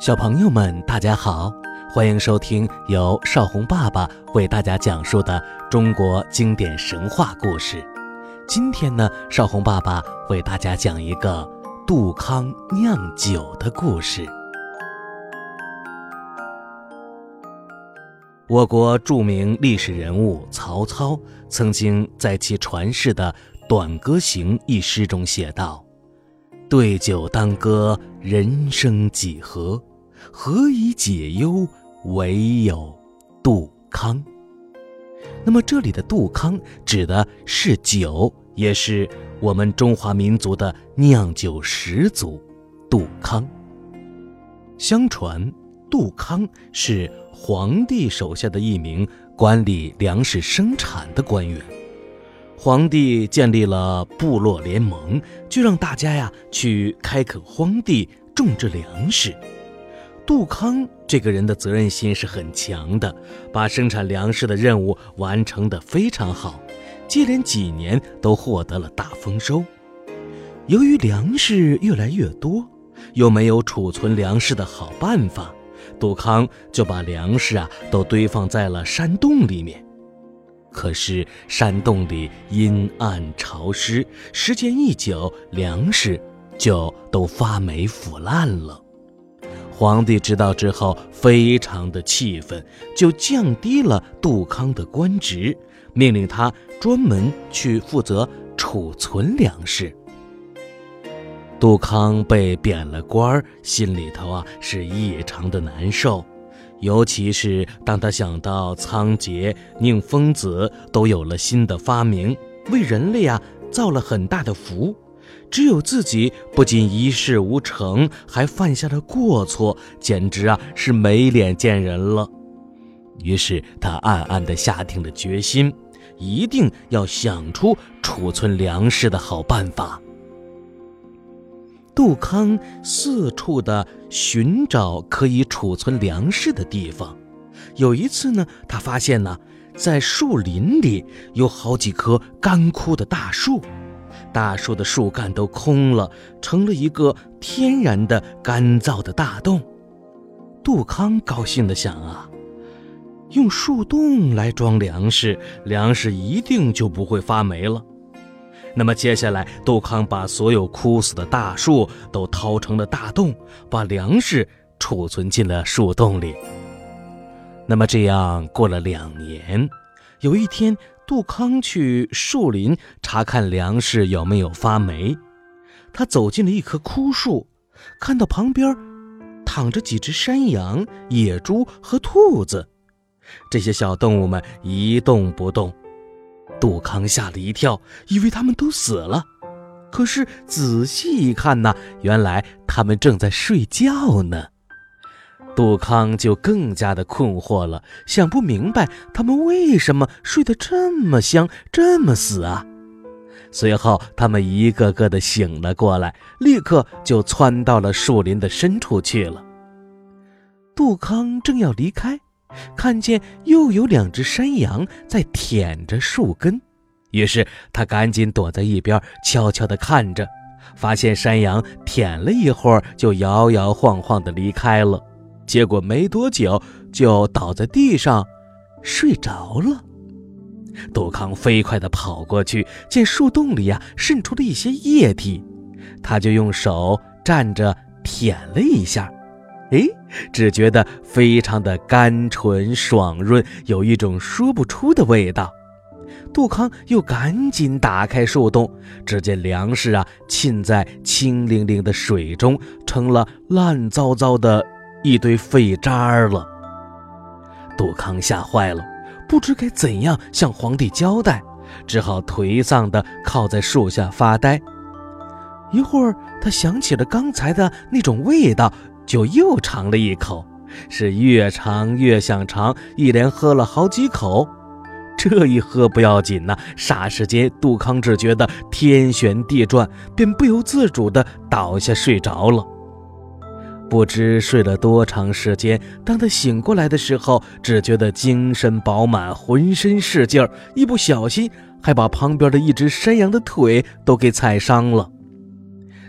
小朋友们，大家好，欢迎收听由少红爸爸为大家讲述的中国经典神话故事。今天呢，少红爸爸为大家讲一个杜康酿酒的故事。我国著名历史人物曹操曾经在其传世的《短歌行》一诗中写道：“对酒当歌，人生几何？”何以解忧，唯有杜康。那么这里的杜康指的是酒，也是我们中华民族的酿酒始祖杜康。相传，杜康是皇帝手下的一名管理粮食生产的官员。皇帝建立了部落联盟，就让大家呀去开垦荒地，种植粮食。杜康这个人的责任心是很强的，把生产粮食的任务完成得非常好，接连几年都获得了大丰收。由于粮食越来越多，又没有储存粮食的好办法，杜康就把粮食啊都堆放在了山洞里面。可是山洞里阴暗潮湿，时间一久，粮食就都发霉腐烂了。皇帝知道之后，非常的气愤，就降低了杜康的官职，命令他专门去负责储存粮食。杜康被贬了官儿，心里头啊是异常的难受，尤其是当他想到仓颉、宁疯子都有了新的发明，为人类啊造了很大的福。只有自己不仅一事无成，还犯下了过错，简直啊是没脸见人了。于是他暗暗地下定了决心，一定要想出储存粮食的好办法。杜康四处的寻找可以储存粮食的地方。有一次呢，他发现呢，在树林里有好几棵干枯的大树。大树的树干都空了，成了一个天然的干燥的大洞。杜康高兴地想啊，用树洞来装粮食，粮食一定就不会发霉了。那么接下来，杜康把所有枯死的大树都掏成了大洞，把粮食储存进了树洞里。那么这样过了两年，有一天。杜康去树林查看粮食有没有发霉，他走进了一棵枯树，看到旁边躺着几只山羊、野猪和兔子，这些小动物们一动不动。杜康吓了一跳，以为他们都死了，可是仔细一看呢，原来他们正在睡觉呢。杜康就更加的困惑了，想不明白他们为什么睡得这么香，这么死啊！随后，他们一个个的醒了过来，立刻就窜到了树林的深处去了。杜康正要离开，看见又有两只山羊在舔着树根，于是他赶紧躲在一边，悄悄地看着，发现山羊舔了一会儿，就摇摇晃晃地离开了。结果没多久就倒在地上，睡着了。杜康飞快地跑过去，见树洞里呀渗出了一些液体，他就用手蘸着舔了一下，哎，只觉得非常的甘醇爽润，有一种说不出的味道。杜康又赶紧打开树洞，只见粮食啊浸在清灵灵的水中，成了烂糟糟的。一堆废渣了，杜康吓坏了，不知该怎样向皇帝交代，只好颓丧地靠在树下发呆。一会儿，他想起了刚才的那种味道，就又尝了一口，是越尝越想尝，一连喝了好几口。这一喝不要紧呐，霎时间，杜康只觉得天旋地转，便不由自主地倒下睡着了。不知睡了多长时间，当他醒过来的时候，只觉得精神饱满，浑身是劲儿，一不小心还把旁边的一只山羊的腿都给踩伤了。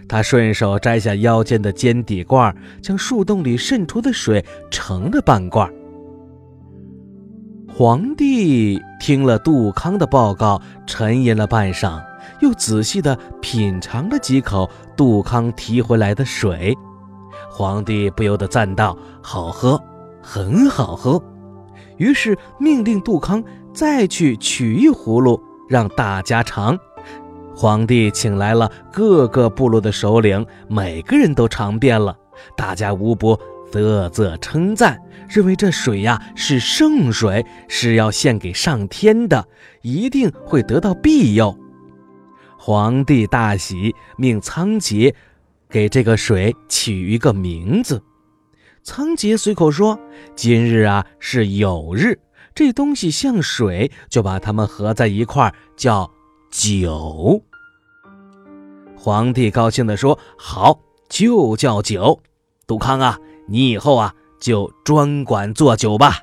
他顺手摘下腰间的尖底罐，将树洞里渗出的水盛了半罐。皇帝听了杜康的报告，沉吟了半晌，又仔细地品尝了几口杜康提回来的水。皇帝不由得赞道：“好喝，很好喝。”于是命令杜康再去取一葫芦，让大家尝。皇帝请来了各个部落的首领，每个人都尝遍了，大家无不啧啧称赞，认为这水呀是圣水，是要献给上天的，一定会得到庇佑。皇帝大喜，命仓颉给这个水取一个名字。仓颉随口说：“今日啊是酉日，这东西像水，就把它们合在一块儿，叫酒。”皇帝高兴地说：“好，就叫酒。杜康啊，你以后啊就专管做酒吧。”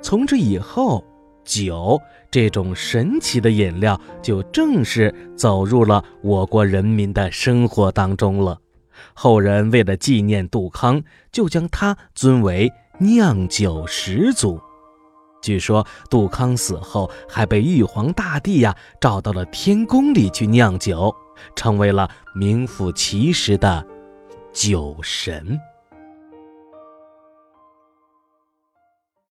从这以后，酒这种神奇的饮料就正式走入了我国人民的生活当中了。后人为了纪念杜康，就将他尊为酿酒始祖。据说杜康死后，还被玉皇大帝呀召到了天宫里去酿酒，成为了名副其实的酒神。